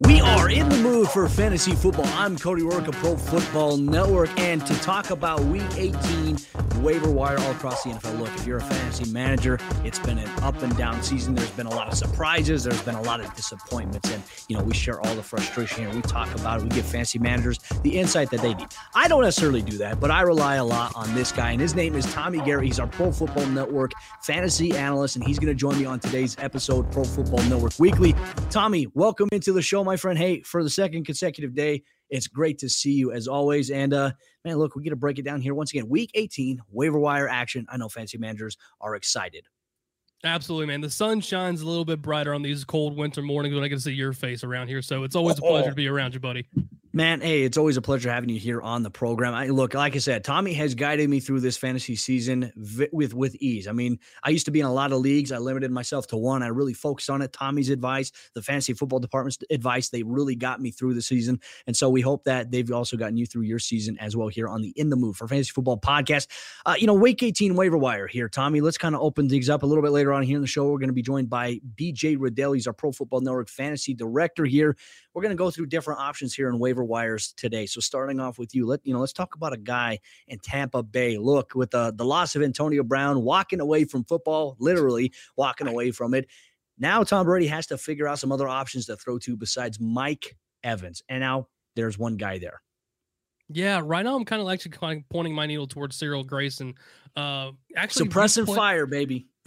We are in the mood for fantasy football. I'm Cody Roark of Pro Football Network, and to talk about Week 18 waiver wire all across the NFL. Look, if you're a fantasy manager, it's been an up and down season. There's been a lot of surprises. There's been a lot of disappointments, and you know we share all the frustration here. We talk about it. We give fantasy managers the insight that they need. I don't necessarily do that, but I rely a lot on this guy, and his name is Tommy Garrett. He's our Pro Football Network fantasy analyst, and he's going to join me on today's episode, Pro Football Network Weekly. Tommy, welcome into the show, my friend. Hey, for the second consecutive day, it's great to see you as always. And uh, man, look, we get to break it down here once again. Week 18, waiver wire action. I know fancy managers are excited. Absolutely, man. The sun shines a little bit brighter on these cold winter mornings when I get to see your face around here. So it's always a pleasure to be around you, buddy. Man, hey, it's always a pleasure having you here on the program. I look, like I said, Tommy has guided me through this fantasy season with with ease. I mean, I used to be in a lot of leagues. I limited myself to one. I really focused on it. Tommy's advice, the fantasy football department's advice, they really got me through the season. And so we hope that they've also gotten you through your season as well here on the In the Mood for Fantasy Football Podcast. Uh, you know, Week 18 waiver wire here, Tommy. Let's kind of open things up a little bit later on here in the show. We're going to be joined by BJ Rudell. He's our Pro Football Network fantasy director here we're going to go through different options here in waiver wires today. So starting off with you, let you know, let's talk about a guy in Tampa Bay. Look, with the the loss of Antonio Brown, walking away from football, literally walking away from it. Now Tom Brady has to figure out some other options to throw to besides Mike Evans. And now there's one guy there. Yeah, right now I'm kind of actually kind of pointing my needle towards Cyril Grayson. Uh, actually, we Suppressing play- fire, baby.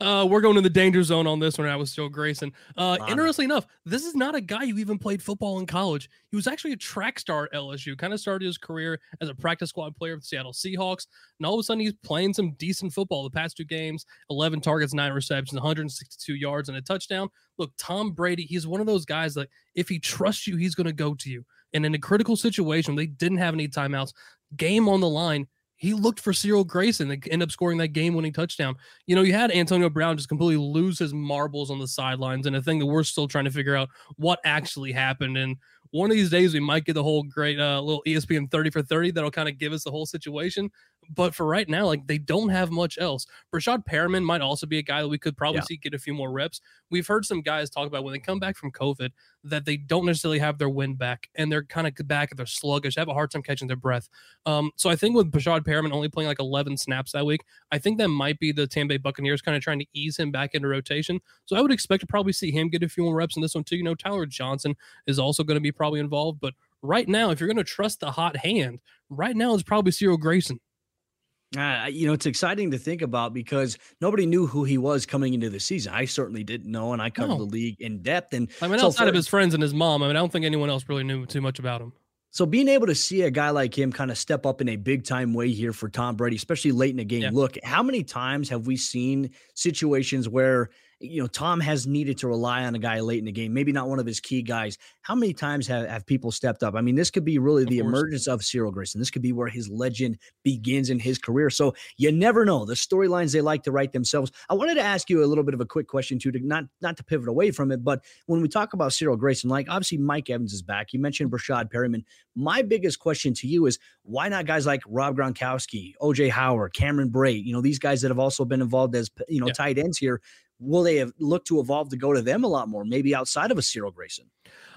uh, we're going to the danger zone on this one. I was Joe Grayson. Uh, interestingly enough, this is not a guy who even played football in college. He was actually a track star at LSU. Kind of started his career as a practice squad player for the Seattle Seahawks, and all of a sudden he's playing some decent football. The past two games, 11 targets, nine receptions, 162 yards, and a touchdown. Look, Tom Brady, he's one of those guys that if he trusts you, he's going to go to you. And in a critical situation, they didn't have any timeouts, game on the line. He looked for Cyril Grayson and end up scoring that game winning touchdown. You know, you had Antonio Brown just completely lose his marbles on the sidelines, and a thing that we're still trying to figure out what actually happened. And one of these days, we might get the whole great uh, little ESPN 30 for 30 that'll kind of give us the whole situation. But for right now, like they don't have much else. Breshad Perriman might also be a guy that we could probably Yeah. see get a few more reps. We've heard some guys talk about when they come back from COVID that they don't necessarily have their wind back and they're kind of back and they're sluggish, have a hard time catching their breath. Um, so I think with Breshad Perriman only playing like 11 snaps that week, I think that might be the Tampa Bay Buccaneers kind of trying to ease him back into rotation. So I would expect to probably see him get a few more reps in this one too. You know, Tyler Johnson is also going to be probably involved, but right now, if you're going to trust the hot hand, right now it's probably Cyril Grayson. Uh, you know, it's exciting to think about because nobody knew who he was coming into the season. I certainly didn't know, and I covered No. the league in depth. And I mean, so outside of his friends and his mom, I mean, I don't think anyone else really knew too much about him. So being able to see a guy like him kind of step up in a big time way here for Tom Brady, especially late in the game. Yeah. Look, how many times have we seen situations where you know Tom has needed to rely on a guy late in the game, maybe not one of his key guys. How many times have, have people stepped up? I mean, this could be really Of the course. emergence of Cyril Grayson. This could be where his legend begins in his career. So you never know the storylines they like to write themselves. I wanted to ask you a little bit of a quick question too, to not not to pivot away from it, but when we talk about Cyril Grayson, like obviously Mike Evans is back. You mentioned Breshad Perriman. My biggest question to you is why not guys like Rob Gronkowski, OJ Howard, Cameron Brate, you know, these guys that have also been involved as, you know, Yeah. tight ends here. Will they have looked to evolve to go to them a lot more, maybe outside of a Cyril Grayson?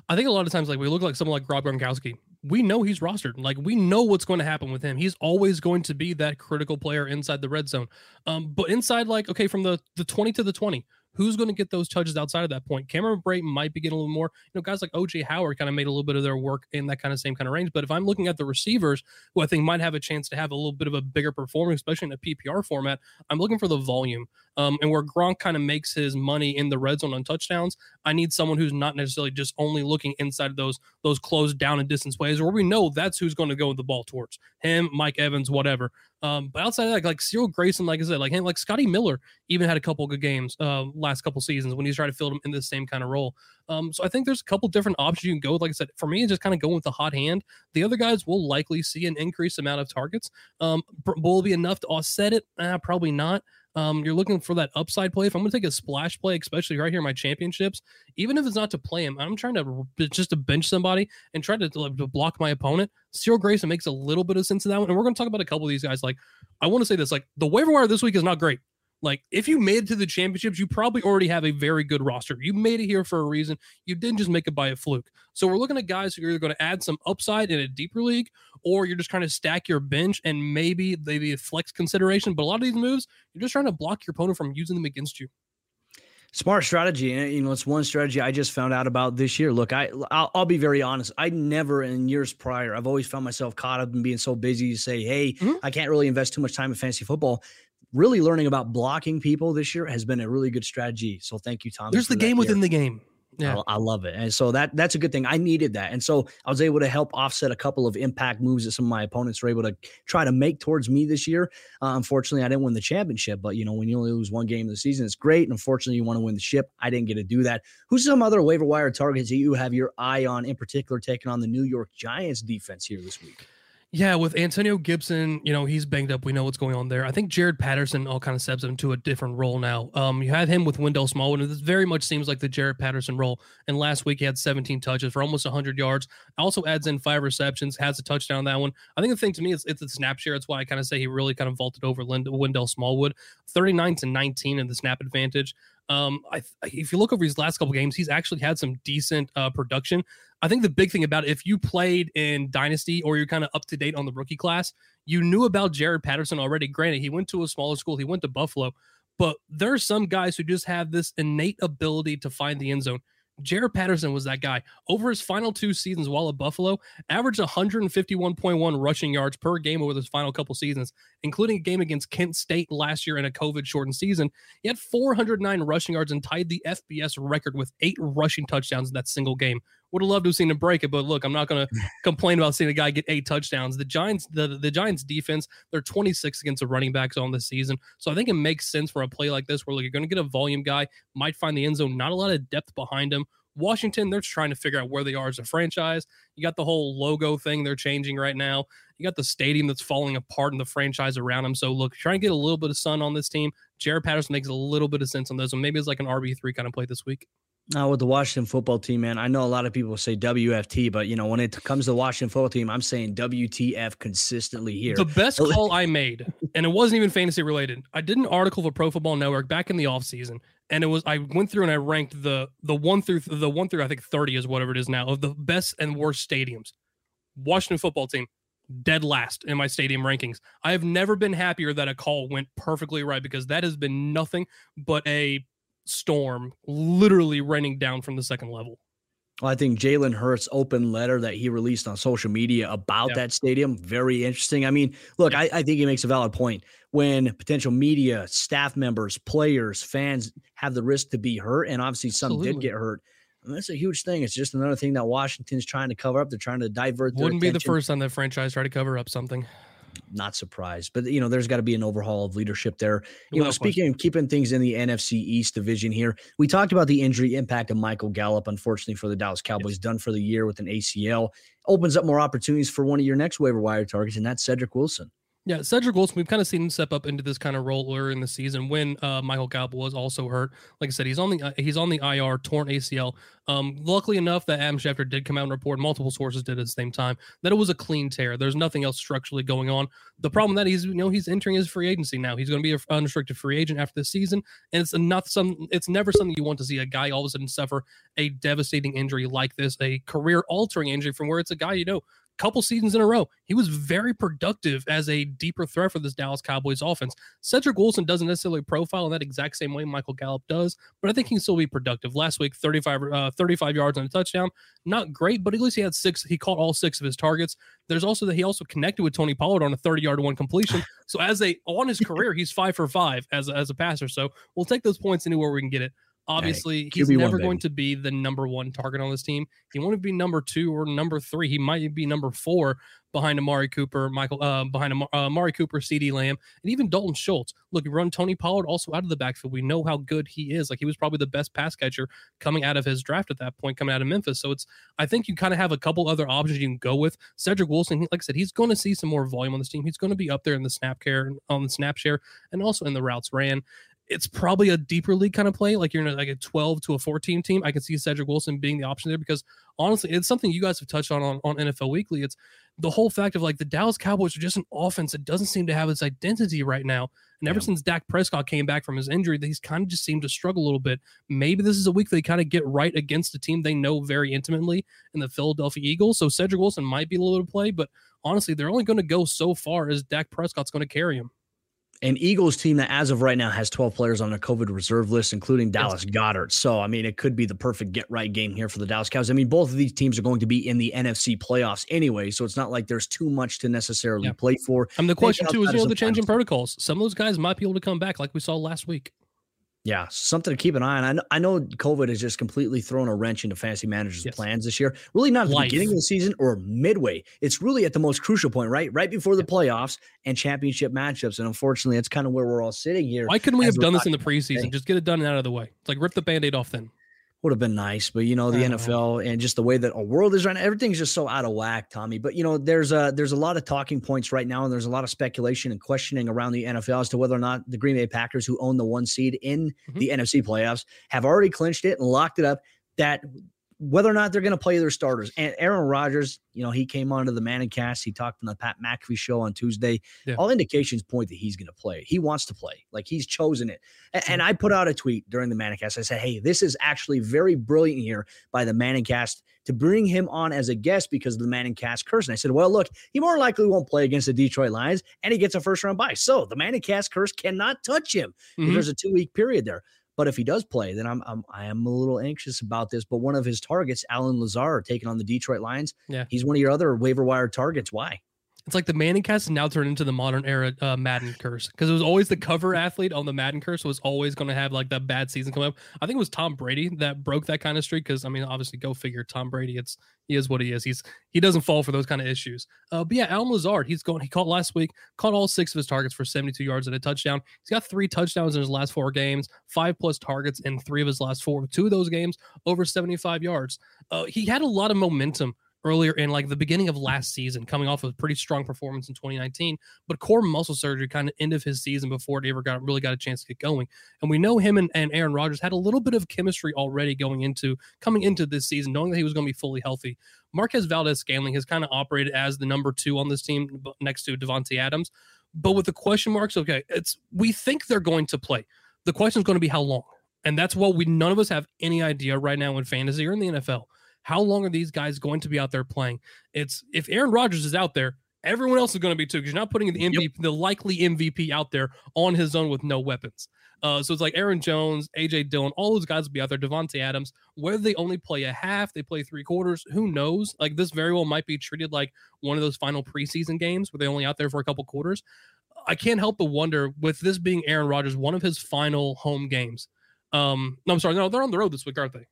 I think a lot of times, like we look like someone like Rob Gronkowski, we know he's rostered. Like we know what's going to happen with him. He's always going to be that critical player inside the red zone. Um, but inside, like okay, from the the twenty to the twenty, who's going to get those touches outside of that point? Cameron Brate might be getting a little more. You know, guys like OJ Howard kind of made a little bit of their work in that kind of same kind of range. But if I'm looking at the receivers, who I think might have a chance to have a little bit of a bigger performance, especially in a PPR format, I'm looking for the volume. Um, and where Gronk kind of makes his money in the red zone on touchdowns, I need someone who's not necessarily just only looking inside of those those closed down and distance plays, where we know that's who's going to go with the ball towards him, Mike Evans, whatever. Um, but outside of that, like Cyril Grayson, like I said, like him, like Scotty Miller even had a couple good games uh, last couple seasons when he's trying to fill him in the same kind of role. Um, so I think there's a couple different options you can go with. Like I said, for me, it's just kind of going with the hot hand. The other guys will likely see an increased amount of targets. Um, will it be enough to offset it? Uh, probably not. Um, you're looking for that upside play. If I'm going to take a splash play, especially right here in my championships, even if it's not to play him, I'm trying to just to bench somebody and try to, to block my opponent. Cyril Grayson makes a little bit of sense in that one. And we're going to talk about a couple of these guys. Like, I want to say this: like the waiver wire this week is not great. Like, if you made it to the championships, you probably already have a very good roster. You made it here for a reason. You didn't just make it by a fluke. So we're looking at guys who are either going to add some upside in a deeper league, or you're just trying to stack your bench and maybe they be a flex consideration. But a lot of these moves, you're just trying to block your opponent from using them against you. Smart strategy, and you know it's one strategy I just found out about this year. Look, I I'll, I'll, be very honest. I never in years prior, I've always found myself caught up in being so busy to say, "Hey, mm-hmm. I can't really invest too much time in fantasy football." Really learning about blocking people this year has been a really good strategy. So thank you, Tom. There's the game within the game. Yeah, I, I, love it, and so that that's a good thing. I needed that, and so I was able to help offset a couple of impact moves that some of my opponents were able to try to make towards me this year. Uh, unfortunately, I didn't win the championship, but you know when you only lose one game of the season, it's great. And unfortunately, you want to win the ship. I didn't get to do that. Who's some other waiver wire targets that you have your eye on, in particular, taking on the New York Giants defense here this week? Yeah, with Antonio Gibson, you know, he's banged up. We know what's going on there. I think Jaret Patterson all kind of steps into a different role now. Um, you have him with Wendell Smallwood, and this very much seems like the Jaret Patterson role. And last week he had 17 touches for almost 100 yards. Also adds in five receptions, has a touchdown on that one. I think the thing to me is it's a snap share. That's why I kind of say he really kind of vaulted over Lind- Wendell Smallwood, 39 to 19 in the snap advantage. Um, I, if you look over his last couple games, he's actually had some decent uh, production. I think the big thing about it, if you played in Dynasty or you're kind of up to date on the rookie class, you knew about Jaret Patterson already. Granted, he went to a smaller school, he went to Buffalo, but there are some guys who just have this innate ability to find the end zone. Jaret Patterson was that guy. Over his final two seasons while at Buffalo, averaged 151.1 rushing yards per game over his final couple seasons, including a game against Kent State last year in a COVID shortened season. He had 409 rushing yards and tied the FBS record with eight rushing touchdowns in that single game. Would have loved to have seen him break it, but look, I'm not going to complain about seeing a guy get eight touchdowns. The Giants, the, the Giants defense, they're 26 against the running backs on this season. So I think it makes sense for a play like this where like, you're going to get a volume guy, might find the end zone, not a lot of depth behind him. Washington, they're trying to figure out where they are as a franchise. You got the whole logo thing they're changing right now. You got the stadium that's falling apart and the franchise around them. So look, trying to get a little bit of sun on this team. Jaret Patterson makes a little bit of sense on this one. Maybe it's like an RB3 kind of play this week. Uh, with the Washington football team, man, I know a lot of people say WFT, but you know when it comes to the Washington football team, I'm saying WTF consistently here. The best call I made, and it wasn't even fantasy related. I did an article for Pro Football Network back in the offseason, and it was I went through and I ranked the the one through the one through I think 30 is whatever it is now of the best and worst stadiums. Washington football team dead last in my stadium rankings. I have never been happier that a call went perfectly right because that has been nothing but a storm literally raining down from the second level. Well, I think Jalen Hurts' open letter that he released on social media about that stadium, very interesting. I mean, look, I, I, think he makes a valid point. When potential media, staff members, players, fans have the risk to be hurt, and obviously some Absolutely. did get hurt. I mean, that's a huge thing. It's just another thing that Washington's trying to cover up. They're trying to divert. Wouldn't be the first time that franchise tried to cover up something not surprised. But you know, there's got to be an overhaul of leadership there. You know, speaking of keeping things in the NFC East division here, we talked about the injury impact of Michael Gallup, unfortunately for the Dallas Cowboys, yes. done for the year with an ACL. Opens up more opportunities for one of your next waiver wire targets, and that's Cedrick Wilson. Yeah, Cedrick Wilson, we've kind of seen him step up into this kind of role earlier in the season when uh, Michael Gallup was also hurt. Like I said, he's on the uh, he's on the IR, torn ACL. Um, luckily enough, that Adam Schefter did come out and report. Multiple sources did at the same time that it was a clean tear. There's nothing else structurally going on. The problem that he's you know he's entering his free agency now. He's going to be an unrestricted free agent after the season, and it's not some. It's never something you want to see a guy all of a sudden suffer a devastating injury like this, a career altering injury from where it's a guy you know couple seasons in a row, he was very productive as a deeper threat for this Dallas Cowboys offense. Cedrick Wilson doesn't necessarily profile in that exact same way Michael Gallup does, but I think he can still be productive. Last week, 35, uh, 35 yards on a touchdown. Not great, but at least he had six. He caught all six of his targets. There's also that he also connected with Tony Pollard on a 30 yard one completion. So as a on his career, he's five for five as a, as a passer. So we'll take those points anywhere we can get it. Obviously, Hey, he's QB1, never baby. going to be the number one target on this team. He won't be number two or number three. He might be number four behind Amari Cooper, Michael, uh, behind Am- uh, Amari Cooper, CeeDee Lamb, and even Dalton Schultz. Look, you run Tony Pollard also out of the backfield. We know how good he is. Like he was probably the best pass catcher coming out of his draft at that point, coming out of Memphis. So it's, I think you kind of have a couple other options you can go with. Cedrick Wilson, like I said, he's going to see some more volume on this team. He's going to be up there in the snap care, on the snap share, and also in the routes ran it's probably a deeper league kind of play. Like you're in a, like a 12 to a 14 team. I can see Cedrick Wilson being the option there because honestly, it's something you guys have touched on, on on NFL Weekly. It's the whole fact of like the Dallas Cowboys are just an offense that doesn't seem to have its identity right now. And ever Yeah. since Dak Prescott came back from his injury, he's kind of just seemed to struggle a little bit. Maybe this is a week they kind of get right against a team they know very intimately in the Philadelphia Eagles. So Cedrick Wilson might be a little bit of play, but honestly, they're only going to go so far as Dak Prescott's going to carry him. An Eagles team that, as of right now, has 12 players on their COVID reserve list, including Dallas Goedert. So, I mean, it could be the perfect get right game here for the Dallas Cows. I mean, both of these teams are going to be in the NFC playoffs anyway. So, it's not like there's too much to necessarily Yeah. play for. I mean, the question too is, you know, the change in protocols. Some of those guys might be able to come back, like we saw last week. Yeah, something to keep an eye on. I know, I know COVID has just completely thrown a wrench into fantasy managers' Yes. plans this year. Really, not at the beginning of the season or midway. It's really at the most crucial point, right? Right before the playoffs and championship matchups. And unfortunately, that's kind of where we're all sitting here. Why couldn't we have done this in the preseason? today. Just get it done and out of the way. It's like rip the band-aid off then. Would have been nice, but you know the know. NFL and just the way that our world is right now, everything's just so out of whack, Tommy. But you know, there's a there's a lot of talking points right now, and there's a lot of speculation and questioning around the NFL as to whether or not the Green Bay Packers, who own the one seed in Mhm. the NFC playoffs, have already clinched it and locked it up. That whether or not they're going to play their starters. And Aaron Rodgers, you know, he came onto the Manning cast. He talked on the Pat McAfee show on Tuesday. Yeah. All indications point that he's going to play. He wants to play. Like he's chosen it. A- And, I put out a tweet during the Manning cast. I said, hey, this is actually very brilliant here by the Manning cast to bring him on as a guest because of the Manning cast curse. And I said, well, look, he more likely won't play against the Detroit Lions and he gets a first round bye. So the Manning cast curse cannot touch him. Mhm. There's a two week period there. But if he does play, then I'm, I'm I am a little anxious about this. But one of his targets, Allen Lazard, taking on the Detroit Lions. Yeah. he's one of your other waiver wire targets. Why? It's like the Manning cast now turned into the modern era uh, Madden curse because it was always the cover athlete on the Madden curse was always going to have like that bad season coming up. I think it was Tom Brady that broke that kind of streak because I mean, obviously, go figure. Tom Brady, it's he is what he is. He's he doesn't fall for those kind of issues. Uh, but yeah, Allen Lazard, he's going. He caught last week, caught all six of his targets for 72 yards and a touchdown. He's got three touchdowns in his last four games, five plus targets in three of his last four. Two of those games over 75 yards. Uh, he had a lot of momentum earlier in like the beginning of last season, coming off of a pretty strong performance in 2019. But core muscle surgery kind of end of his season before it ever got really got a chance to get going. And we know him and, and Aaron Rodgers had a little bit of chemistry already going into coming into this season, knowing that he was going to be fully healthy. Marquez Valdes-Scantling has kind of operated as the number two on this team next to Davante Adams. But with the question marks, okay, it's we think they're going to play. The question is going to be how long. And that's what we none of us have any idea right now in fantasy or in the NFL. How long are these guys going to be out there playing? It's if Aaron Rodgers is out there, everyone else is going to be too because you're not putting the MVP, the likely MVP out there on his own with no weapons. Uh, so it's like Aaron Jones, AJ Dillon, all those guys will be out there. Davante Adams, whether they only play a half, they play three quarters, who knows? Like this very well might be treated like one of those final preseason games where they're only out there for a couple quarters. I can't help but wonder with this being Aaron Rodgers, one of his final home games. Um, no, I'm sorry, no, they're on the road this week, aren't they?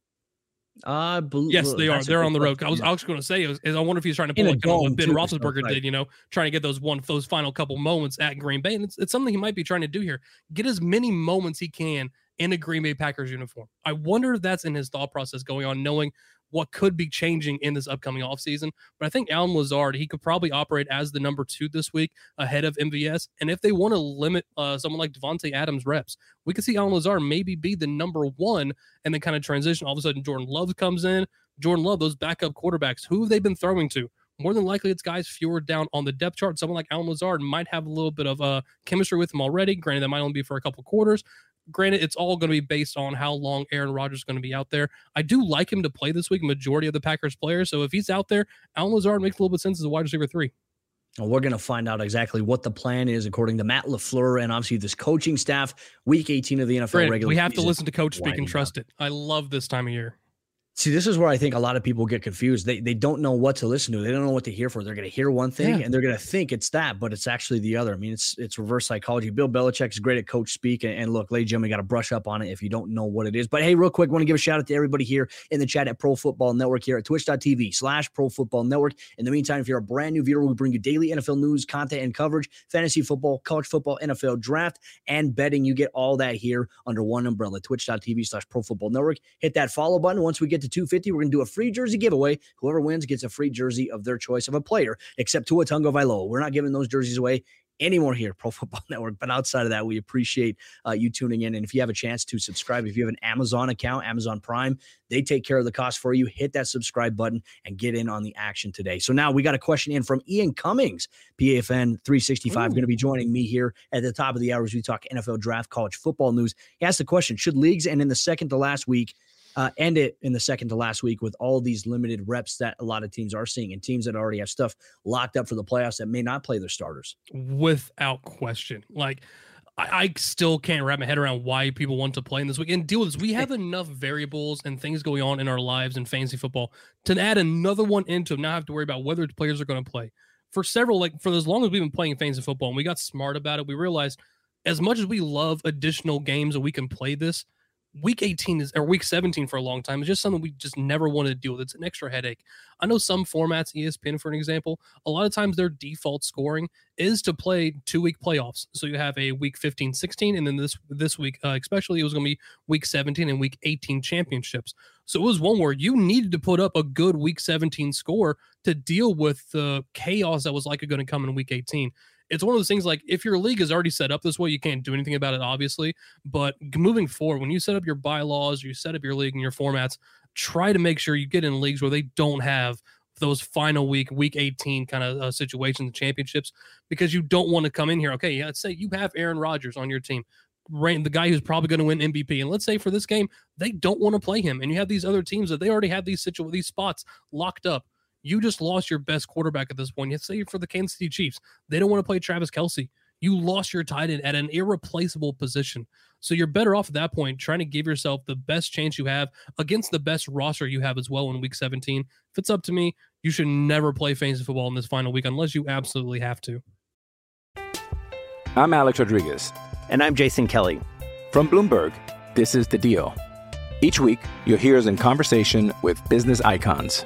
I believe. Yes, they are. They're on the road. I was, I was going to say, is, I wonder if he's trying to pull like, what Ben Roethlisberger right. did, you know, trying to get those one those final couple moments at Green Bay, and it's, it's something he might be trying to do here. Get as many moments he can in a Green Bay Packers uniform. I wonder if that's in his thought process going on, knowing what could be changing in this upcoming offseason. But I think Allen Lazard, he could probably operate as the number two this week ahead of MVS. And if they want to limit uh, someone like Davante Adams reps, we could see Allen Lazard maybe be the number one and then kind of transition. All of a sudden, Jordan Love comes in. Jordan Love, those backup quarterbacks, who have they been throwing to? More than likely, it's guys fewer down on the depth chart. Someone like Allen Lazard might have a little bit of uh, chemistry with him already. Granted, that might only be for a couple quarters. Granted, it's all going to be based on how long Aaron Rodgers is going to be out there. I do like him to play this week, majority of the Packers players. So if he's out there, Allen Lazard makes a little bit of sense as a wide receiver three. Well, we're going to find out exactly what the plan is according to Matt LaFleur and obviously this coaching staff. Week 18 of the NFL regular we have to listen to coach speak and trust it. I love this time of year. See, this is where I think a lot of people get confused. They they don't know what to listen to. They don't know what to hear for. They're going to hear one thing Yeah. and they're going to think it's that, but it's actually the other. I mean, it's it's reverse psychology. Bill Belichick is great at coach speak, and, and look, ladies and gentlemen, you got to brush up on it if you don't know what it is. But hey, real quick, want to give a shout out to everybody here in the chat at Pro Football Network here at Twitch.tv slash Pro Football Network. In the meantime, if you're a brand new viewer, we bring you daily NFL news, content, and coverage, fantasy football, college football, NFL draft, and betting. You get all that here under one umbrella. Twitch.tv slash Pro Football Network. Hit that follow button. Once we get to 250, we're going to do a free jersey giveaway. Whoever wins gets a free jersey of their choice of a player, except Tua Tagovailoa. We're not giving those jerseys away anymore here, Pro Football Network. But outside of that, we appreciate uh, you tuning in. And if you have a chance to subscribe, if you have an Amazon account, Amazon Prime, they take care of the cost for you. Hit that subscribe button and get in on the action today. So now we got a question in from Ian Cummings, PAFN 365, going to be joining me here at the top of the hour as we talk NFL draft, college football news. He asked the question Should leagues end in the second to last week? Uh, end it in the second to last week with all these limited reps that a lot of teams are seeing and teams that already have stuff locked up for the playoffs that may not play their starters. without question. Like, I, I still can't wrap my head around why people want to play in this week and deal with this. We have enough variables and things going on in our lives in fantasy football to add another one into it, not have to worry about whether players are going to play. For several, like for as long as we've been playing fantasy football and we got smart about it, we realized as much as we love additional games and we can play this, week 18 is or week 17 for a long time is just something we just never wanted to deal with. It's an extra headache. I know some formats, ESPN for an example, a lot of times their default scoring is to play two week playoffs. So you have a week 15, 16, and then this this week, uh, especially it was going to be week 17 and week 18 championships. So it was one where you needed to put up a good week 17 score to deal with the chaos that was likely going to come in week 18 it's one of those things like if your league is already set up this way, you can't do anything about it, obviously. But moving forward, when you set up your bylaws, you set up your league and your formats, try to make sure you get in leagues where they don't have those final week, week 18 kind of uh, situations, championships, because you don't want to come in here. Okay, yeah, let's say you have Aaron Rodgers on your team, the guy who's probably going to win MVP, and let's say for this game they don't want to play him, and you have these other teams that they already have these situ- these spots locked up. You just lost your best quarterback at this point. Let's say for the Kansas City Chiefs, they don't want to play Travis Kelce. You lost your tight end at an irreplaceable position. So you're better off at that point trying to give yourself the best chance you have against the best roster you have as well in week 17. If it's up to me, you should never play fantasy football in this final week unless you absolutely have to. I'm Alex Rodriguez. And I'm Jason Kelly. From Bloomberg, this is The Deal. Each week, you'll hear us in conversation with business icons.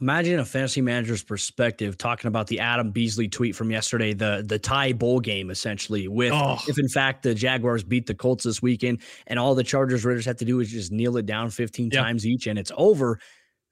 Imagine a fantasy manager's perspective talking about the Adam Beasley tweet from yesterday, the the tie bowl game essentially. With Oh. if in fact the Jaguars beat the Colts this weekend, and all the Chargers Raiders have to do is just kneel it down 15 Yeah. times each, and it's over.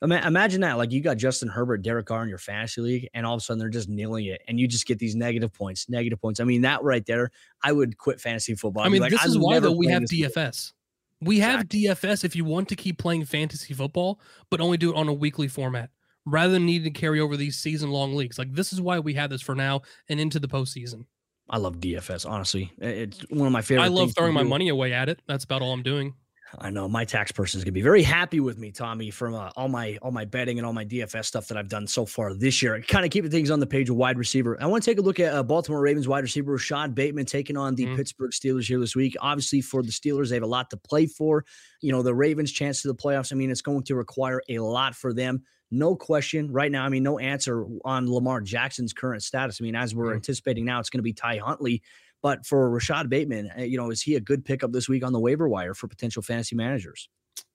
Imagine that, like you got Justin Herbert, Derek Carr in your fantasy league, and all of a sudden they're just kneeling it, and you just get these negative points, negative points. I mean, that right there, I would quit fantasy football. I I'd mean, like, this is why though we have. DFS. We have DFS if you want to keep playing fantasy football, but only do it on a weekly format rather than needing to carry over these season long leagues. Like this is why we have this for now and into the postseason. I love DFS. Honestly, it's one of my favorite. I love throwing my money away at it. That's about all I'm doing. I know my tax person is going to be very happy with me, Tommy, from uh, all my all my betting and all my DFS stuff that I've done so far this year. Kind of keeping things on the page of wide receiver. I want to take a look at uh, Baltimore Ravens wide receiver Rashod Bateman taking on the mm-hmm. Pittsburgh Steelers here this week. Obviously, for the Steelers, they have a lot to play for. You know, the Ravens' chance to the playoffs. I mean, it's going to require a lot for them. No question right now. I mean, no answer on Lamar Jackson's current status. I mean, as we're mm-hmm. anticipating now, it's going to be Ty Huntley. But for Rashod Bateman, uh, you know, is he a good pickup this week on the waiver wire for potential fantasy managers?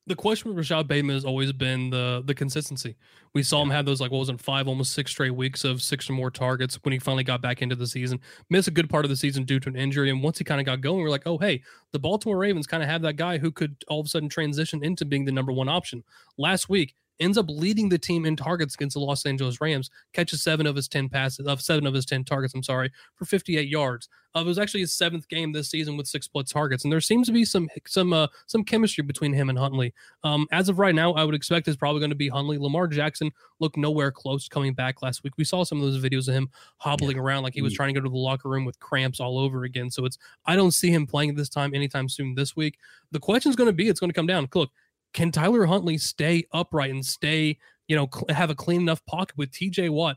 the question with Rashod Bateman has always been the the consistency. We saw him have those like what was it five, almost six straight weeks of six or more targets when he finally got back into the season. Missed a good part of the season due to an injury, and once he kind of got going, we are like, oh hey, the Baltimore Ravens kind of have that guy who could all of a sudden transition into being the number one option. Last week, ends up leading the team in targets against the Los Angeles Rams, catches seven of his 10 passes, of seven of his 10 targets, I'm sorry, for 58 yards. Uh, it was actually his seventh game this season with six split targets, and there seems to be some some uh, some chemistry between him and Huntley. Um, as of right now, I would expect it's probably going to be Huntley. Lamar Jackson looked nowhere close coming back last week. We saw some of those videos of him hobbling yeah. around like he was trying to go to the locker room with cramps all over again. So it's I don't see him playing this time anytime soon this week. The question is going to be, it's going to come down. Look, can Tyler Huntley stay upright and stay, you know, cl- have a clean enough pocket with TJ Watt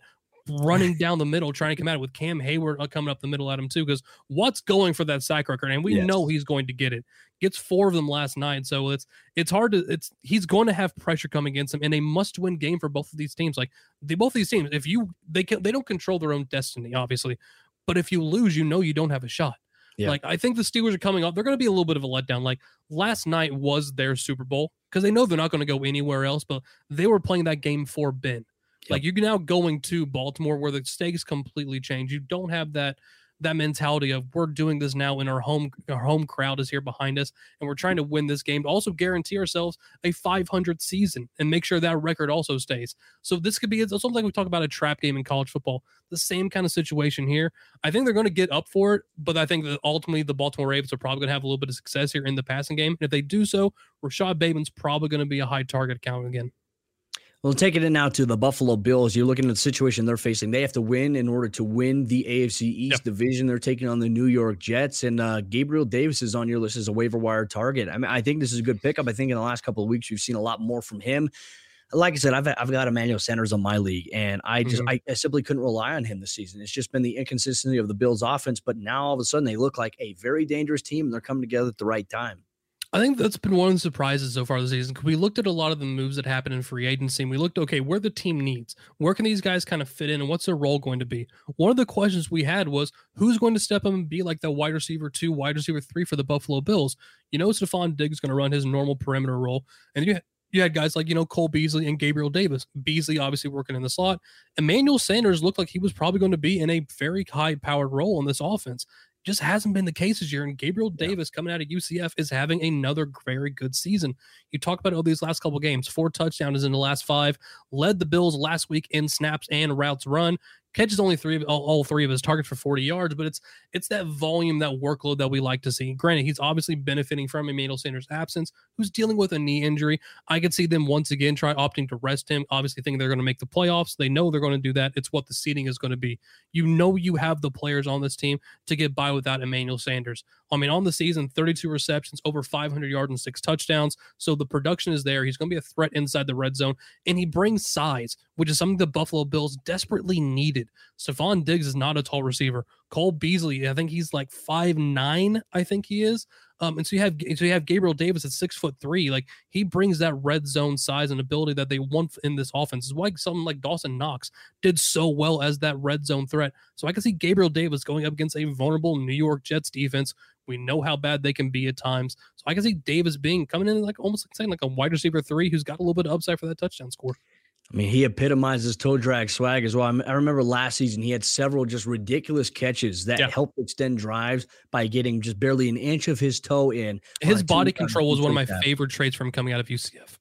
running down the middle, trying to come at it with Cam Heyward uh, coming up the middle at him too? Because Watt's going for that sack record, and we yes. know he's going to get it. Gets four of them last night, so it's it's hard to it's he's going to have pressure coming against him, and a must win game for both of these teams. Like they both of these teams, if you they can they don't control their own destiny, obviously, but if you lose, you know you don't have a shot. Yeah. Like I think the Steelers are coming up. They're going to be a little bit of a letdown. Like last night was their Super Bowl because they know they're not going to go anywhere else, but they were playing that game for Ben. Yep. Like you're now going to Baltimore where the stakes completely change. You don't have that that mentality of we're doing this now in our home our home crowd is here behind us and we're trying to win this game to also guarantee ourselves a 500 season and make sure that record also stays. So this could be something like we talk about a trap game in college football the same kind of situation here. I think they're going to get up for it but i think that ultimately the baltimore ravens are probably going to have a little bit of success here in the passing game and if they do so rashod bateman's probably going to be a high target count again well, taking it in now to the Buffalo Bills, you're looking at the situation they're facing. They have to win in order to win the AFC East yep. division. They're taking on the New York Jets, and uh, Gabriel Davis is on your list as a waiver wire target. I mean, I think this is a good pickup. I think in the last couple of weeks, we've seen a lot more from him. Like I said, I've I've got Emmanuel Sanders on my league, and I just mm-hmm. I, I simply couldn't rely on him this season. It's just been the inconsistency of the Bills' offense. But now all of a sudden, they look like a very dangerous team, and they're coming together at the right time. I think that's been one of the surprises so far this season. Because we looked at a lot of the moves that happened in free agency and we looked, okay, where the team needs, where can these guys kind of fit in and what's their role going to be? One of the questions we had was who's going to step up and be like the wide receiver two, wide receiver three for the Buffalo Bills? You know, Stefon Diggs going to run his normal perimeter role. And you, you had guys like, you know, Cole Beasley and Gabriel Davis. Beasley obviously working in the slot. Emmanuel Sanders looked like he was probably going to be in a very high powered role in this offense just hasn't been the case this year. And Gabriel yeah. Davis coming out of UCF is having another very good season. You talk about all these last couple games, four touchdowns in the last five, led the Bills last week in snaps and routes run catches only three all, all, three of his targets for 40 yards, but it's it's that volume, that workload that we like to see. Granted, he's obviously benefiting from Emmanuel Sanders' absence, who's dealing with a knee injury. I could see them once again try opting to rest him. Obviously, thinking they're going to make the playoffs. They know they're going to do that. It's what the seating is going to be. You know you have the players on this team to get by without Emmanuel Sanders. I mean, on the season, 32 receptions, over 500 yards and six touchdowns. So the production is there. He's going to be a threat inside the red zone, and he brings size, which is something the Buffalo Bills desperately needed. Stefon Diggs is not a tall receiver. Cole Beasley, I think he's like five nine. I think he is. Um, and so you have so you have Gabriel Davis at six foot three. Like he brings that red zone size and ability that they want in this offense. Is why something like Dawson Knox did so well as that red zone threat. So I can see Gabriel Davis going up against a vulnerable New York Jets defense. We know how bad they can be at times. So I can see Davis being coming in like almost like saying like a wide receiver three who's got a little bit of upside for that touchdown score. I mean, he epitomizes toe drag swag as well. I remember last season he had several just ridiculous catches that yeah. helped extend drives by getting just barely an inch of his toe in. His body control was one of my favorite traits from coming out of UCF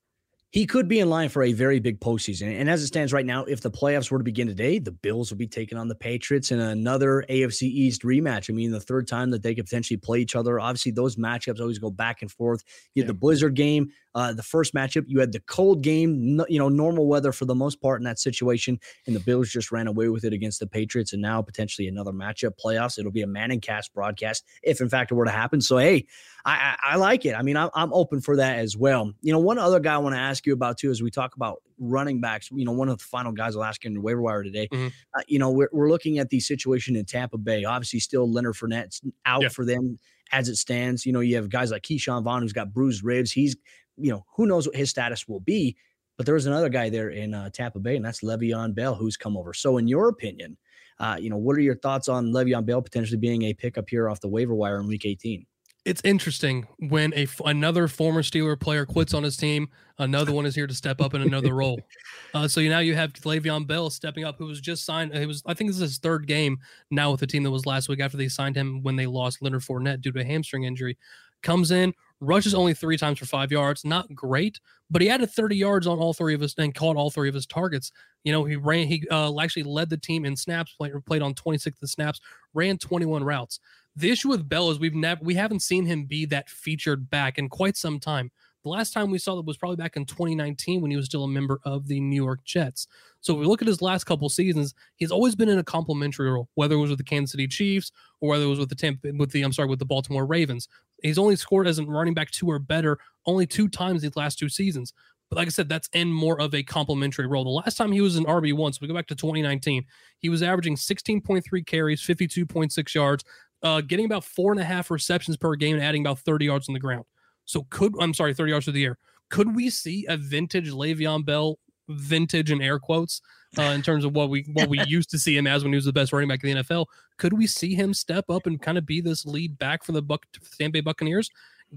he could be in line for a very big postseason. And as it stands right now, if the playoffs were to begin today, the Bills would be taking on the Patriots in another AFC East rematch. I mean, the third time that they could potentially play each other. Obviously, those matchups always go back and forth. You had yeah. the Blizzard game, uh, the first matchup. You had the cold game, no, you know, normal weather for the most part in that situation. And the Bills just ran away with it against the Patriots. And now potentially another matchup playoffs. It'll be a Manning cast broadcast if, in fact, it were to happen. So, hey, I, I, I like it. I mean, I'm, I'm open for that as well. You know, one other guy I want to ask you about too, as we talk about running backs, you know, one of the final guys I'll ask in the waiver wire today, mm-hmm. uh, you know, we're, we're looking at the situation in Tampa Bay. Obviously, still Leonard Fournette's out Yeah. for them as it stands. You know, you have guys like Ke'Shawn Vaughn who's got bruised ribs. He's, you know, who knows what his status will be. But there was another guy there in uh, Tampa Bay, and that's Le'Veon Bell, who's come over. So, in your opinion, uh, you know, what are your thoughts on Le'Veon Bell potentially being a pickup here off the waiver wire in Week 18? It's interesting when a another former Steeler player quits on his team. Another one is here to step up in another role. Uh, so you, now you have Le'Veon Bell stepping up, who was just signed. It was I think this is his third game now with the team that was last week after they signed him when they lost Leonard Fournette due to a hamstring injury. Comes in, rushes only three times for five yards, not great, but he added 30 yards on all three of his and caught all three of his targets. You know, he ran, he uh, actually led the team in snaps, played, played on 26 of the snaps, ran 21 routes. The issue with Bell is we've never we haven't seen him be that featured back in quite some time. The last time we saw that was probably back in 2019 when he was still a member of the New York Jets. So if we look at his last couple seasons, he's always been in a complementary role, whether it was with the Kansas City Chiefs or whether it was with the Tampa, with the I'm sorry, with the Baltimore Ravens. He's only scored as a running back two or better only two times these last two seasons. But like I said, that's in more of a complementary role. The last time he was an RB one, so we go back to 2019, he was averaging 16.3 carries, 52.6 yards, uh, getting about four and a half receptions per game and adding about 30 yards on the ground. So could I'm sorry, 30 yards through the air. Could we see a vintage Le'Veon Bell, vintage in air quotes, uh, in terms of what we what we used to see him as when he was the best running back in the NFL? Could we see him step up and kind of be this lead back for the Buck Tampa Bay Buccaneers?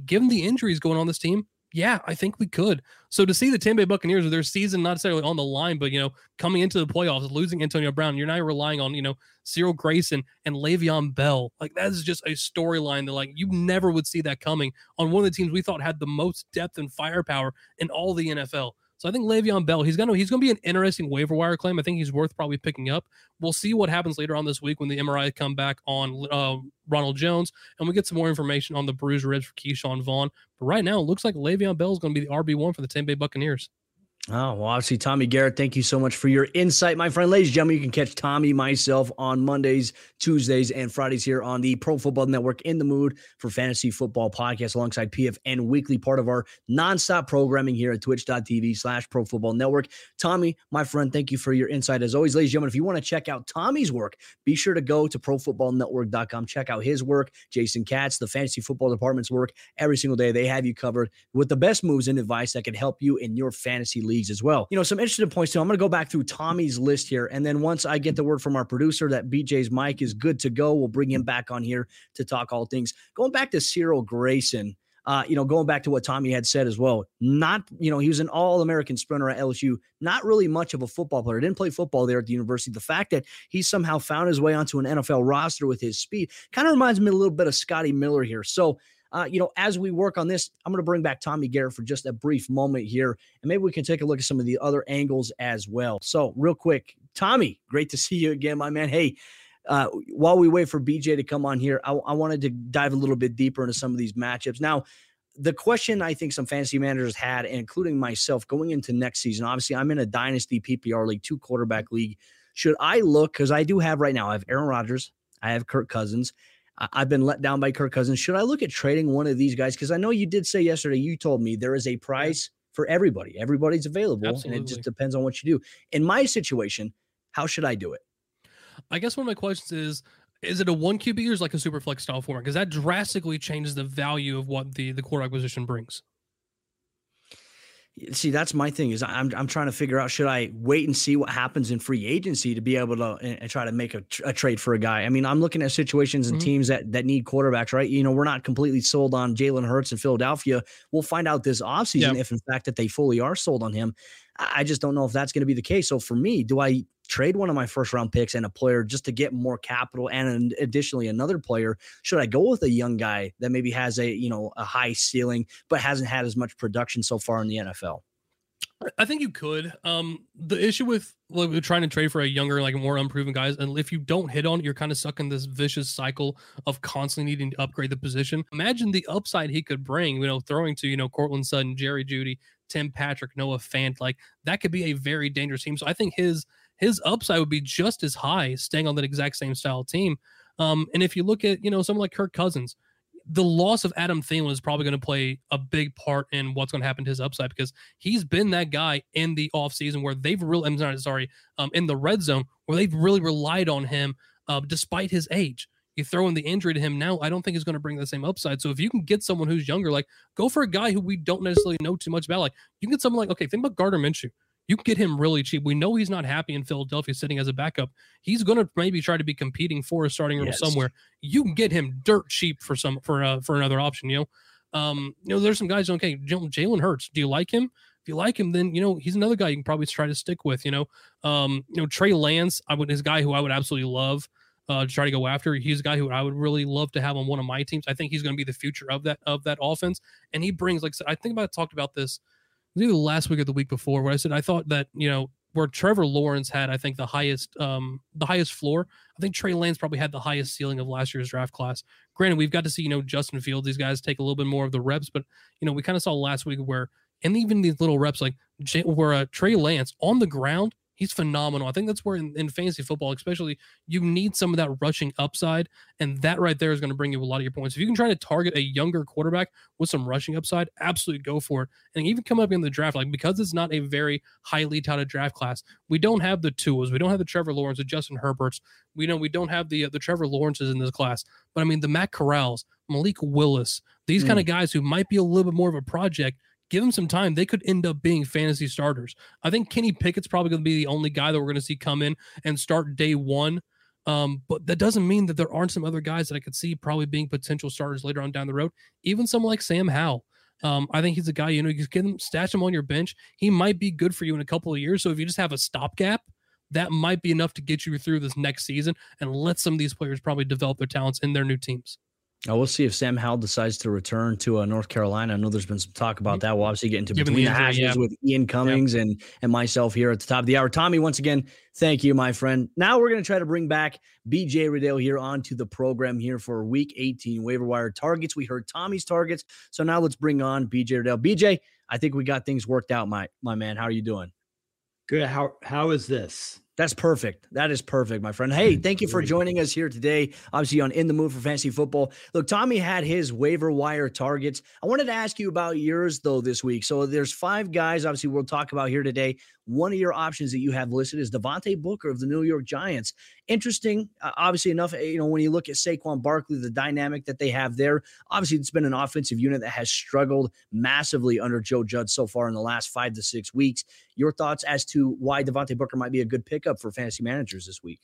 Given the injuries going on this team, yeah, I think we could. So to see the Tampa Bay Buccaneers with their season not necessarily on the line, but you know, coming into the playoffs, losing Antonio Brown, you're now relying on, you know, Cyril Grayson and Le'Veon Bell. Like that is just a storyline that like you never would see that coming on one of the teams we thought had the most depth and firepower in all the NFL. So I think Le'Veon Bell, he's gonna he's gonna be an interesting waiver wire claim. I think he's worth probably picking up. We'll see what happens later on this week when the MRI come back on uh, Ronald Jones, and we get some more information on the bruised ribs for Ke'Shawn Vaughn. But right now, it looks like Le'Veon Bell is going to be the RB one for the Tampa Bay Buccaneers. Oh, well, obviously, Tommy Garrett, thank you so much for your insight, my friend. Ladies and gentlemen, you can catch Tommy, myself on Mondays, Tuesdays, and Fridays here on the Pro Football Network in the Mood for Fantasy Football Podcast alongside PFN Weekly, part of our nonstop programming here at twitch.tv slash Pro Football Network. Tommy, my friend, thank you for your insight. As always, ladies and gentlemen, if you want to check out Tommy's work, be sure to go to profootballnetwork.com. Check out his work, Jason Katz, the Fantasy Football Department's work. Every single day, they have you covered with the best moves and advice that can help you in your fantasy leagues as well. You know, some interesting points too. I'm going to go back through Tommy's list here. And then once I get the word from our producer that BJ's mic is good to go, we'll bring him back on here to talk all things. Going back to Cyril Grayson, uh, you know, going back to what Tommy had said as well, not, you know, he was an all American sprinter at LSU, not really much of a football player, didn't play football there at the university. The fact that he somehow found his way onto an NFL roster with his speed kind of reminds me a little bit of Scotty Miller here. So, uh, you know, as we work on this, I'm going to bring back Tommy Garrett for just a brief moment here, and maybe we can take a look at some of the other angles as well. So, real quick, Tommy, great to see you again, my man. Hey, uh, while we wait for BJ to come on here, I, I wanted to dive a little bit deeper into some of these matchups. Now, the question I think some fantasy managers had, including myself, going into next season. Obviously, I'm in a dynasty PPR league, two quarterback league. Should I look because I do have right now? I have Aaron Rodgers, I have Kirk Cousins. I've been let down by Kirk Cousins. Should I look at trading one of these guys? Because I know you did say yesterday, you told me there is a price for everybody. Everybody's available, Absolutely. and it just depends on what you do. In my situation, how should I do it? I guess one of my questions is is it a one QB or is it like a super flex style format? Because that drastically changes the value of what the the quarterback position brings. See, that's my thing is I'm I'm trying to figure out should I wait and see what happens in free agency to be able to and, and try to make a, tr- a, trade for a guy. I mean, I'm looking at situations and Mhm. teams that that need quarterbacks, right? You know, we're not completely sold on Jalen Hurts in Philadelphia. We'll find out this offseason Yeah. if in fact that they fully are sold on him. I I just don't know if that's going to be the case. So for me, do I trade one of my first round picks and a player just to get more capital and an- additionally another player? Should I go with a young guy that maybe has a, you know, a high ceiling but hasn't had as much production so far in the NFL? I think you could. Um, the issue with like, trying to trade for a younger, like more unproven guys, and if you don't hit on it, you're kind of stuck in this vicious cycle of constantly needing to upgrade the position. Imagine the upside he could bring, you know, throwing to, you know, Courtland Sutton, Jerry Jeudy, Tim Patrick, Noah Fant. Like that could be a very dangerous team. So I think his his upside would be just as high staying on that exact same style team. Um, and if you look at, you know, someone like Kirk Cousins, the loss of Adam Thielen is probably going to play a big part in what's going to happen to his upside because he's been that guy in the offseason where they've really, I'm sorry, sorry, um, in the red zone where they've really relied on him uh, despite his age. You throw in the injury to him now, I don't think he's going to bring the same upside. So if you can get someone who's younger, like go for a guy who we don't necessarily know too much about, like you can get someone like, okay, think about Gardner Minshew. You can get him really cheap. We know he's not happy in Philadelphia sitting as a backup. He's going to maybe try to be competing for a starting role yes. somewhere. You can get him dirt cheap for some for uh, for another option. You know, um, you know, there's some guys. Okay, Jalen Hurts. Do you like him? If you like him, then you know he's another guy you can probably try to stick with. You know, um, you know Trey Lance. I would his guy who I would absolutely love uh, to try to go after. He's a guy who I would really love to have on one of my teams. I think he's going to be the future of that of that offense, and he brings like I think about talked about this either last week or the week before where I said I thought that you know where Trevor Lawrence had I think the highest um the highest floor. I think Trey Lance probably had the highest ceiling of last year's draft class. Granted, we've got to see you know Justin Fields these guys take a little bit more of the reps, but you know we kind of saw last week where and even these little reps like where uh, Trey Lance on the ground He's phenomenal. I think that's where in, in, fantasy football, especially, you need some of that rushing upside, and that right there is going to bring you a lot of your points. If you can try to target a younger quarterback with some rushing upside, absolutely go for it. And even come up in the draft, like because it's not a very highly touted draft class, we don't have the tools. We don't have the Trevor Lawrence, the Justin Herberts. We know we don't have the uh, the Trevor Lawrences in this class. But I mean, the Matt Corrals, Malik Willis, these mm. kind of guys who might be a little bit more of a project give them some time. They could end up being fantasy starters. I think Kenny Pickett's probably going to be the only guy that we're going to see come in and start day one. Um, but that doesn't mean that there aren't some other guys that I could see probably being potential starters later on down the road. Even someone like Sam Howell. Um, I think he's a guy, you know, you him, stash him on your bench. He might be good for you in a couple of years. So if you just have a stopgap, that might be enough to get you through this next season and let some of these players probably develop their talents in their new teams. Oh, we'll see if Sam Howell decides to return to uh, North Carolina. I know there's been some talk about that. We'll obviously get into Given between the, injury, hashes yeah. with Ian Cummings yeah. and and myself here at the top of the hour. Tommy, once again, thank you, my friend. Now we're going to try to bring back BJ Rudell here onto the program here for Week 18 waiver wire targets. We heard Tommy's targets, so now let's bring on BJ Rudell. BJ, I think we got things worked out, my my man. How are you doing? Good. How how is this? That's perfect. That is perfect, my friend. Hey, thank you for joining us here today. Obviously, on In the Mood for Fantasy Football. Look, Tommy had his waiver wire targets. I wanted to ask you about yours, though, this week. So there's five guys, obviously, we'll talk about here today. One of your options that you have listed is Devontae Booker of the New York Giants. Interesting, uh, obviously enough. You know, when you look at Saquon Barkley, the dynamic that they have there. Obviously, it's been an offensive unit that has struggled massively under Joe Judge so far in the last five to six weeks. Your thoughts as to why Devontae Booker might be a good pickup for fantasy managers this week?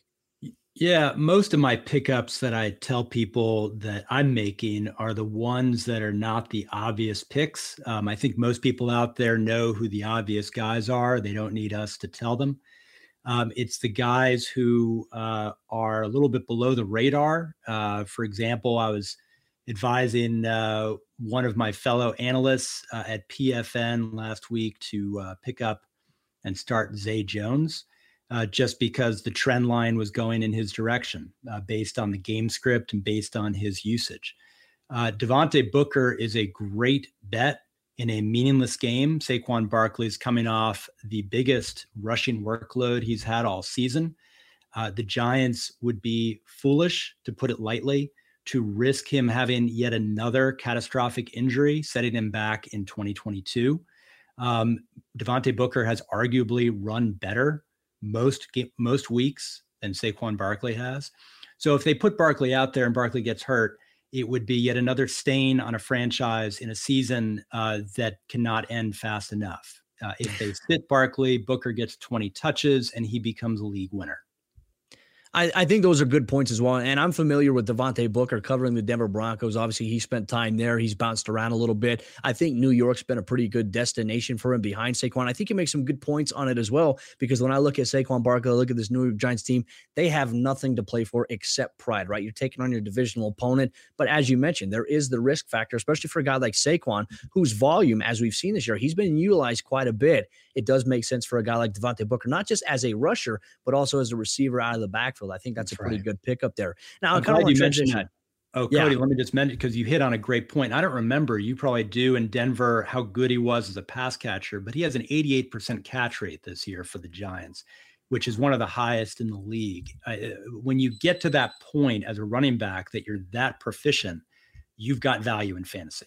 Yeah, most of my pickups that I tell people that I'm making are the ones that are not the obvious picks. Um, I think most people out there know who the obvious guys are. They don't need us to tell them. Um, it's the guys who uh, are a little bit below the radar. Uh, for example, I was advising uh, one of my fellow analysts uh, at PFN last week to uh, pick up and start Zay Jones uh, just because the trend line was going in his direction uh, based on the game script and based on his usage. Uh, Devontae Booker is a great bet in a meaningless game. Saquon Barkley is coming off the biggest rushing workload he's had all season. Uh, the Giants would be foolish, to put it lightly, to risk him having yet another catastrophic injury, setting him back in 2022. Um, Devontae Booker has arguably run better most most weeks than Saquon Barkley has. So if they put Barkley out there and Barkley gets hurt, it would be yet another stain on a franchise in a season uh, that cannot end fast enough. Uh, if they sit Barkley, Booker gets 20 touches and he becomes a league winner. I, I, think those are good points as well. And I'm familiar with Devontae Booker covering the Denver Broncos. Obviously, he spent time there. He's bounced around a little bit. I think New York's been a pretty good destination for him behind Saquon. I think he makes some good points on it as well because when I look at Saquon Barkley, I look at this New York Giants team, they have nothing to play for except pride, right? You're taking on your divisional opponent. But as you mentioned, there is the risk factor, especially for a guy like Saquon, whose volume, as we've seen this year, he's been utilized quite a bit. It does make sense for a guy like Devontae Booker, not just as a rusher, but also as a receiver out of the backfield. I think that's, that's a pretty right. good pickup there. Now, I'm kind of you mentioned that. Oh, Cody, yeah. let me just mention because you hit on a great point. I don't remember, you probably do in Denver, how good he was as a pass catcher, but he has an 88% catch rate this year for the Giants, which is one of the highest in the league. Uh, when you get to that point as a running back that you're that proficient, you've got value in fantasy.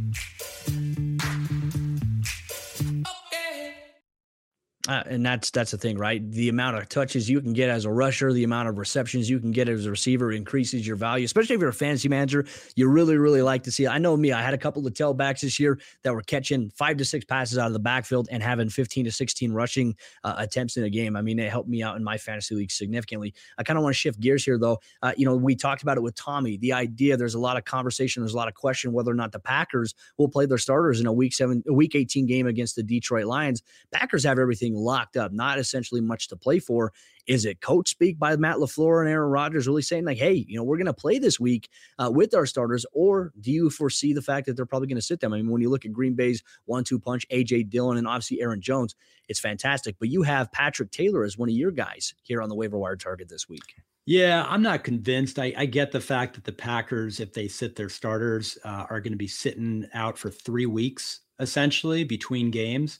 Uh, and that's that's the thing, right? The amount of touches you can get as a rusher, the amount of receptions you can get as a receiver increases your value, especially if you're a fantasy manager. You really, really like to see it. I know me, I had a couple of tailbacks this year that were catching five to six passes out of the backfield and having 15 to 16 rushing uh, attempts in a game. I mean, it helped me out in my fantasy league significantly. I kind of want to shift gears here, though. Uh, you know, we talked about it with Tommy. The idea there's a lot of conversation, there's a lot of question whether or not the Packers will play their starters in a week seven, a week 18 game against the Detroit Lions. Packers have everything locked up, not essentially much to play for. Is it coach speak by Matt LaFleur and Aaron Rodgers really saying, like, hey, you know, we're going to play this week uh, with our starters? Or do you foresee the fact that they're probably going to sit them? I mean, when you look at Green Bay's one two punch, A.J. Dillon, and obviously Aaron Jones, it's fantastic. But you have Patrick Taylor as one of your guys here on the waiver wire target this week. Yeah, I'm not convinced. I, I, get the fact that the Packers, if they sit their starters, uh, are going to be sitting out for three weeks essentially between games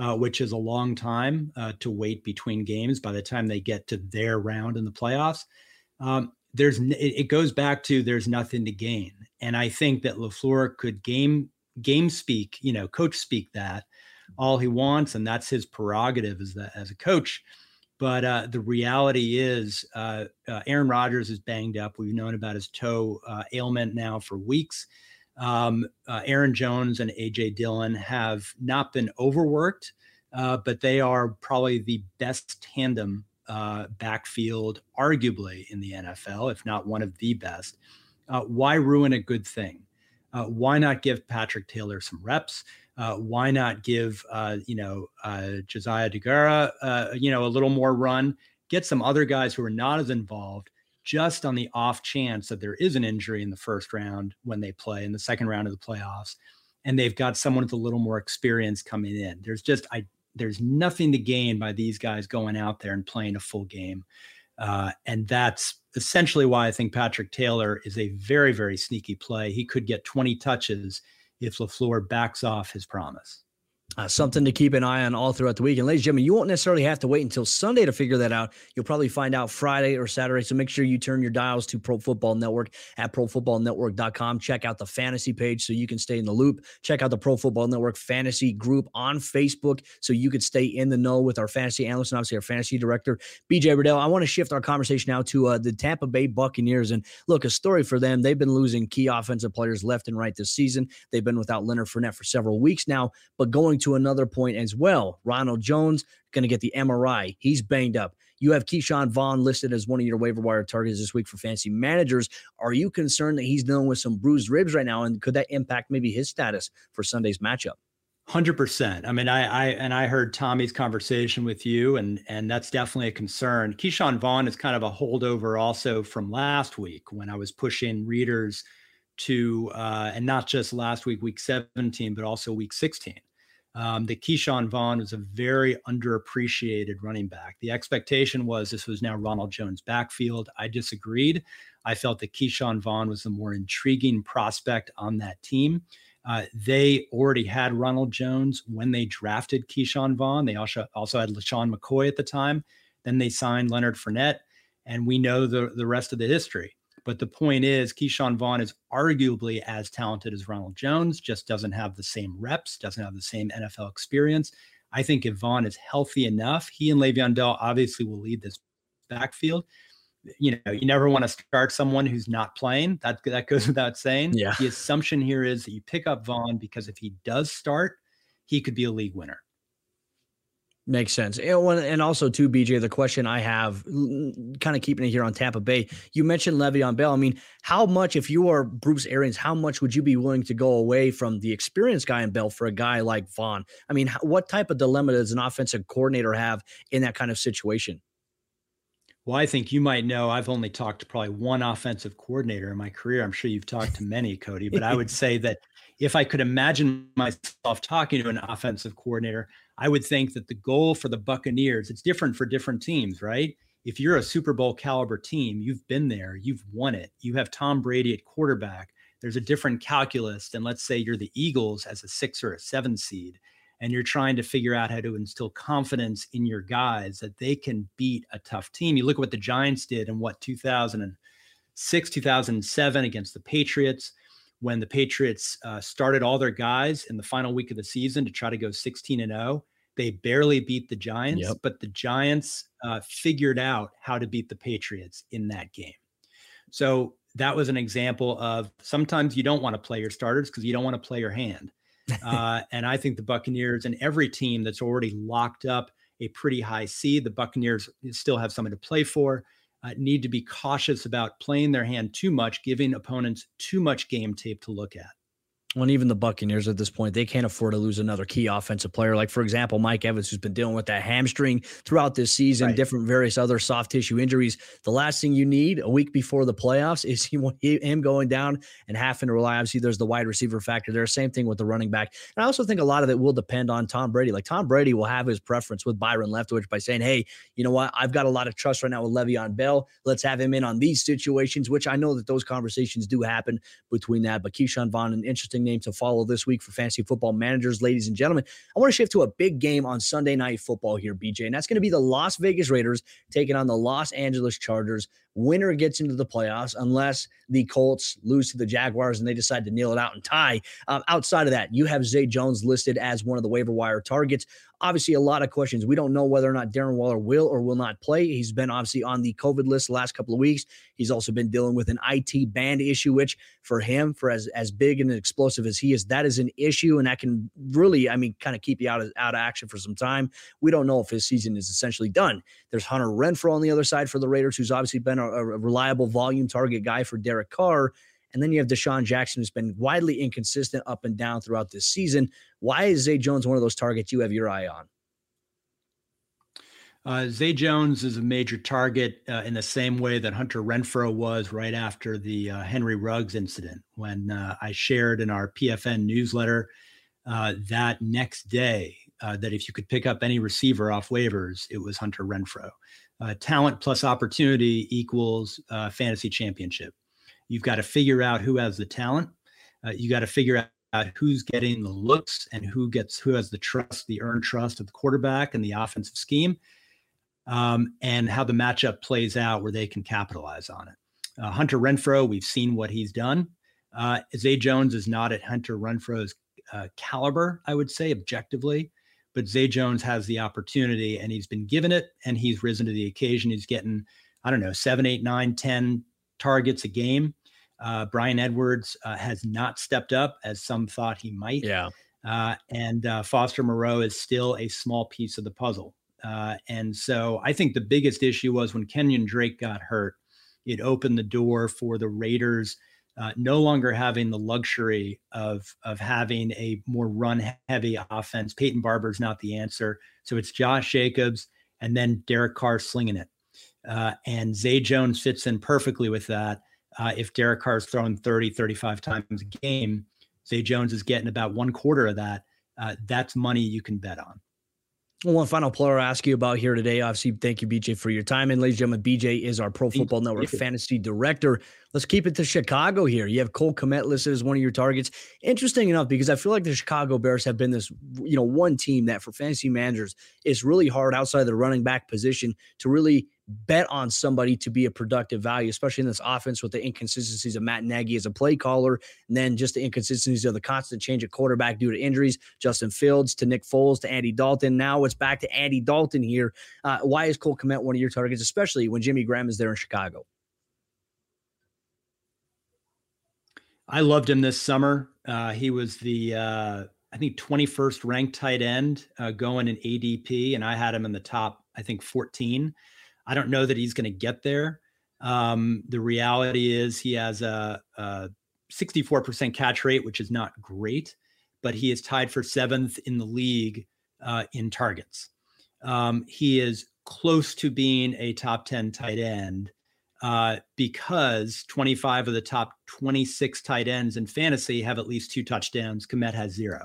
uh, which is a long time uh, to wait between games by the time they get to their round in the playoffs. Um, there's it goes back to there's nothing to gain, and I think that LaFleur could game game speak, you know, coach speak that all he wants, and that's his prerogative as that as a coach. But uh, the reality is, uh, uh, Aaron Rodgers is banged up. We've known about his toe uh, ailment now for weeks. Um, uh, Aaron Jones and AJ Dillon have not been overworked, uh, but they are probably the best tandem uh, backfield, arguably in the NFL, if not one of the best. Uh, why ruin a good thing? Uh, why not give Patrick Taylor some reps? Uh, why not give you know Josiah Deguara you know a little more run? Get some other guys who are not as involved just on the off chance that there is an injury in the first round when they play in the second round of the playoffs and they've got someone with a little more experience coming in. There's just i there's nothing to gain by these guys going out there and playing a full game. Uh, and that's essentially why i think patrick taylor is a very very sneaky play. He could get 20 touches if LaFleur backs off his promise uh, something to keep an eye on all throughout the week. And ladies and gentlemen, you won't necessarily have to wait until Sunday to figure that out. You'll probably find out Friday or Saturday. So make sure you turn your dials to Pro Football Network at profootballnetwork.com. Check out the fantasy page so you can stay in the loop. Check out the Pro Football Network fantasy group on Facebook so you could stay in the know with our fantasy analyst and obviously our fantasy director, BJ Rudell. I want to shift our conversation now to uh, the Tampa Bay Buccaneers. And look, a story for them. They've been losing key offensive players left and right this season. They've been without Leonard Fournette for several weeks now, but going to another point as well. Ronald Jones going to get the MRI. He's banged up. You have Ke'Shawn Vaughn listed as one of your waiver wire targets this week for fantasy managers. Are you concerned that he's dealing with some bruised ribs right now, and could that impact maybe his status for Sunday's matchup? Hundred percent. I mean, I, I and I heard Tommy's conversation with you, and and that's definitely a concern. Ke'Shawn Vaughn is kind of a holdover also from last week when I was pushing readers to, uh, and not just last week, week 17, but also week 16 um, that Ke'Shawn Vaughn was a very underappreciated running back. The expectation was this was now Ronald Jones' backfield. I disagreed. I felt that Ke'Shawn Vaughn was the more intriguing prospect on that team. Uh, they already had Ronald Jones when they drafted Ke'Shawn Vaughn. They also also had LeSean McCoy at the time. Then they signed Leonard Fournette, and we know the the rest of the history. But the point is, Ke'Shawn Vaughn is arguably as talented as Ronald Jones, just doesn't have the same reps, doesn't have the same NFL experience. I think if Vaughn is healthy enough, he and Le'Veon Bell obviously will lead this backfield. You know, you never want to start someone who's not playing. That that goes without saying. Yeah. The assumption here is that you pick up Vaughn because if he does start, he could be a league winner. Makes sense. And also, too, BJ, the question I have, kind of keeping it here on Tampa Bay, you mentioned Le'Veon Bell. I mean, how much, if you are Bruce Arians, how much would you be willing to go away from the experienced guy in Bell for a guy like Vaughn? I mean, what type of dilemma does an offensive coordinator have in that kind of situation? Well, I think you might know I've only talked to probably one offensive coordinator in my career. I'm sure you've talked to many, Cody, but I would say that if I could imagine myself talking to an offensive coordinator, I would think that the goal for the Buccaneers, it's different for different teams, right? If you're a Super Bowl caliber team, you've been there, you've won it. You have Tom Brady at quarterback. There's a different calculus than let's say you're the Eagles as a 6 or a 7 seed and you're trying to figure out how to instill confidence in your guys that they can beat a tough team. You look at what the Giants did in what 2006, 2007 against the Patriots when the Patriots uh, started all their guys in the final week of the season to try to go 16 and 0. They barely beat the Giants, yep. but the Giants uh, figured out how to beat the Patriots in that game. So that was an example of sometimes you don't want to play your starters because you don't want to play your hand. Uh, and I think the Buccaneers and every team that's already locked up a pretty high seed, the Buccaneers still have something to play for. Uh, need to be cautious about playing their hand too much, giving opponents too much game tape to look at when even the Buccaneers at this point, they can't afford to lose another key offensive player. Like, for example, Mike Evans, who's been dealing with that hamstring throughout this season, right. different various other soft tissue injuries. The last thing you need a week before the playoffs is him going down and having to rely. Obviously, there's the wide receiver factor there. Same thing with the running back. And I also think a lot of it will depend on Tom Brady. Like, Tom Brady will have his preference with Byron Leftwich by saying, hey, you know what? I've got a lot of trust right now with Le'Veon Bell. Let's have him in on these situations, which I know that those conversations do happen between that. But Ke'Shawn Vaughn, an interesting name to follow this week for fantasy football managers, ladies and gentlemen. I want to shift to a big game on Sunday night football here, BJ, and that's going to be the Las Vegas Raiders taking on the Los Angeles Chargers. Winner gets into the playoffs unless the Colts lose to the Jaguars and they decide to kneel it out and tie. Um, outside of that, you have Zay Jones listed as one of the waiver wire targets. Obviously, a lot of questions. We don't know whether or not Darren Waller will or will not play. He's been obviously on the COVID list the last couple of weeks. He's also been dealing with an IT band issue, which for him, for as, as big and explosive as he is, that is an issue. And that can really, I mean, kind of keep you out of, out of action for some time. We don't know if his season is essentially done. There's Hunter Renfrow on the other side for the Raiders, who's obviously been a, a reliable volume target guy for Derek Carr. And then you have DeSean Jackson, who's been widely inconsistent up and down throughout this season. Why is Zay Jones one of those targets you have your eye on? Uh, Zay Jones is a major target uh, in the same way that Hunter Renfrow was right after the uh, Henry Ruggs incident. When uh, I shared in our PFN newsletter uh, that next day uh, that if you could pick up any receiver off waivers, it was Hunter Renfrow. talent plus opportunity equals fantasy championship. You've got to figure out who has the talent. you got to figure out who's getting the looks and who gets who has the trust, the earned trust of the quarterback and the offensive scheme um, and how the matchup plays out where they can capitalize on it. Uh, Hunter Renfrow, we've seen what he's done. Uh, Zay Jones is not at Hunter Renfrow's uh, caliber, I would say, objectively, but Zay Jones has the opportunity and he's been given it and he's risen to the occasion. He's getting, I don't know, seven, eight, nine, ten targets a game. Uh, Bryan Edwards uh, has not stepped up as some thought he might. Yeah. Uh, and uh, Foster Moreau is still a small piece of the puzzle. Uh, and so I think the biggest issue was when Kenyon Drake got hurt, it opened the door for the Raiders uh, no longer having the luxury of of having a more run heavy offense. Peyton Barber is not the answer. So it's Josh Jacobs and then Derek Carr slinging it. Uh, and Zay Jones fits in perfectly with that. Uh, if Derek Carr is throwing 30, 35 times a game, Zay Jones is getting about one quarter of that. Uh, that's money you can bet on. One final player I ask you about here today. Obviously, thank you, BJ, for your time. And ladies and gentlemen, BJ is our Pro Football Network fantasy director. Let's keep it to Chicago here. You have Cole Kmet listed as one of your targets. Interesting enough, because I feel like the Chicago Bears have been this, you know, one team that for fantasy managers is really hard outside the running back position to really bet on somebody to be a productive value, especially in this offense with the inconsistencies of Matt Nagy as a play caller, and then just the inconsistencies of the constant change of quarterback due to injuries. Justin Fields to Nick Foles to Andy Dalton. Now it's back to Andy Dalton here. Uh, why is Cole Kmet one of your targets, especially when Jimmy Graham is there in Chicago? I loved him this summer. Uh, he was the uh, I think 21st ranked tight end uh, going in ADP, and I had him in the top, I think 14. I don't know that he's going to get there. Um, the reality is he has a, a 64% catch rate, which is not great, but he is tied for seventh in the league uh, in targets. Um, he is close to being a top 10 tight end uh, because 25 of the top 26 tight ends in fantasy have at least two touchdowns. Kmet has zero.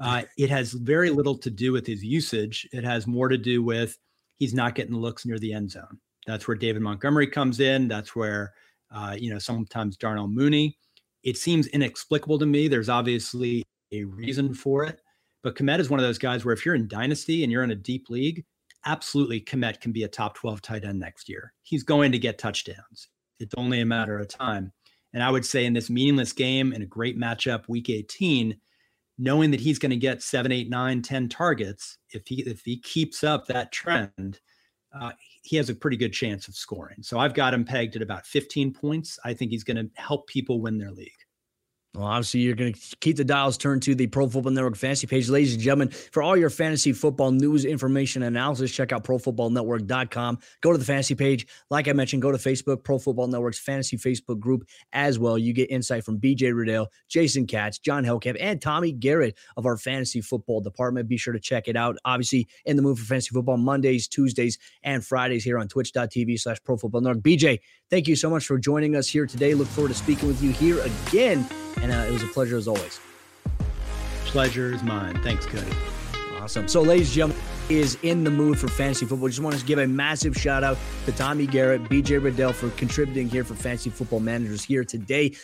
Uh, it has very little to do with his usage. It has more to do with he's not getting looks near the end zone. That's where David Montgomery comes in. That's where, uh, you know, sometimes Darnell Mooney. It seems inexplicable to me. There's obviously a reason for it. But Kmet is one of those guys where if you're in dynasty and you're in a deep league, absolutely Kmet can be a top 12 tight end next year. He's going to get touchdowns. It's only a matter of time. And I would say in this meaningless game in a great matchup, week 18, knowing that he's going to get seven, eight, nine, 10 targets, if he if he keeps up that trend, uh, he has a pretty good chance of scoring. So I've got him pegged at about 15 points. I think he's going to help people win their league. Well, obviously, you're going to keep the dials turned to the Pro Football Network fantasy page. Ladies and gentlemen, for all your fantasy football news, information, analysis, check out profootballnetwork.com. Go to the fantasy page. Like I mentioned, go to Facebook, Pro Football Network's fantasy Facebook group as well. You get insight from BJ Rudell, Jason Katz, John Hellcamp, and Tommy Garrett of our fantasy football department. Be sure to check it out. Obviously, in the mood for fantasy football Mondays, Tuesdays, and Fridays here on twitch.tv slash Pro Football Network. BJ, thank you so much for joining us here today. Look forward to speaking with you here again and uh, it was a pleasure as always. Pleasure is mine. Thanks, Cody. Awesome. So, ladies and gentlemen, is in the mood for fantasy football. Just want to give a massive shout out to Tommy Garrett, BJ Rudell for contributing here for Fantasy Football Managers here today.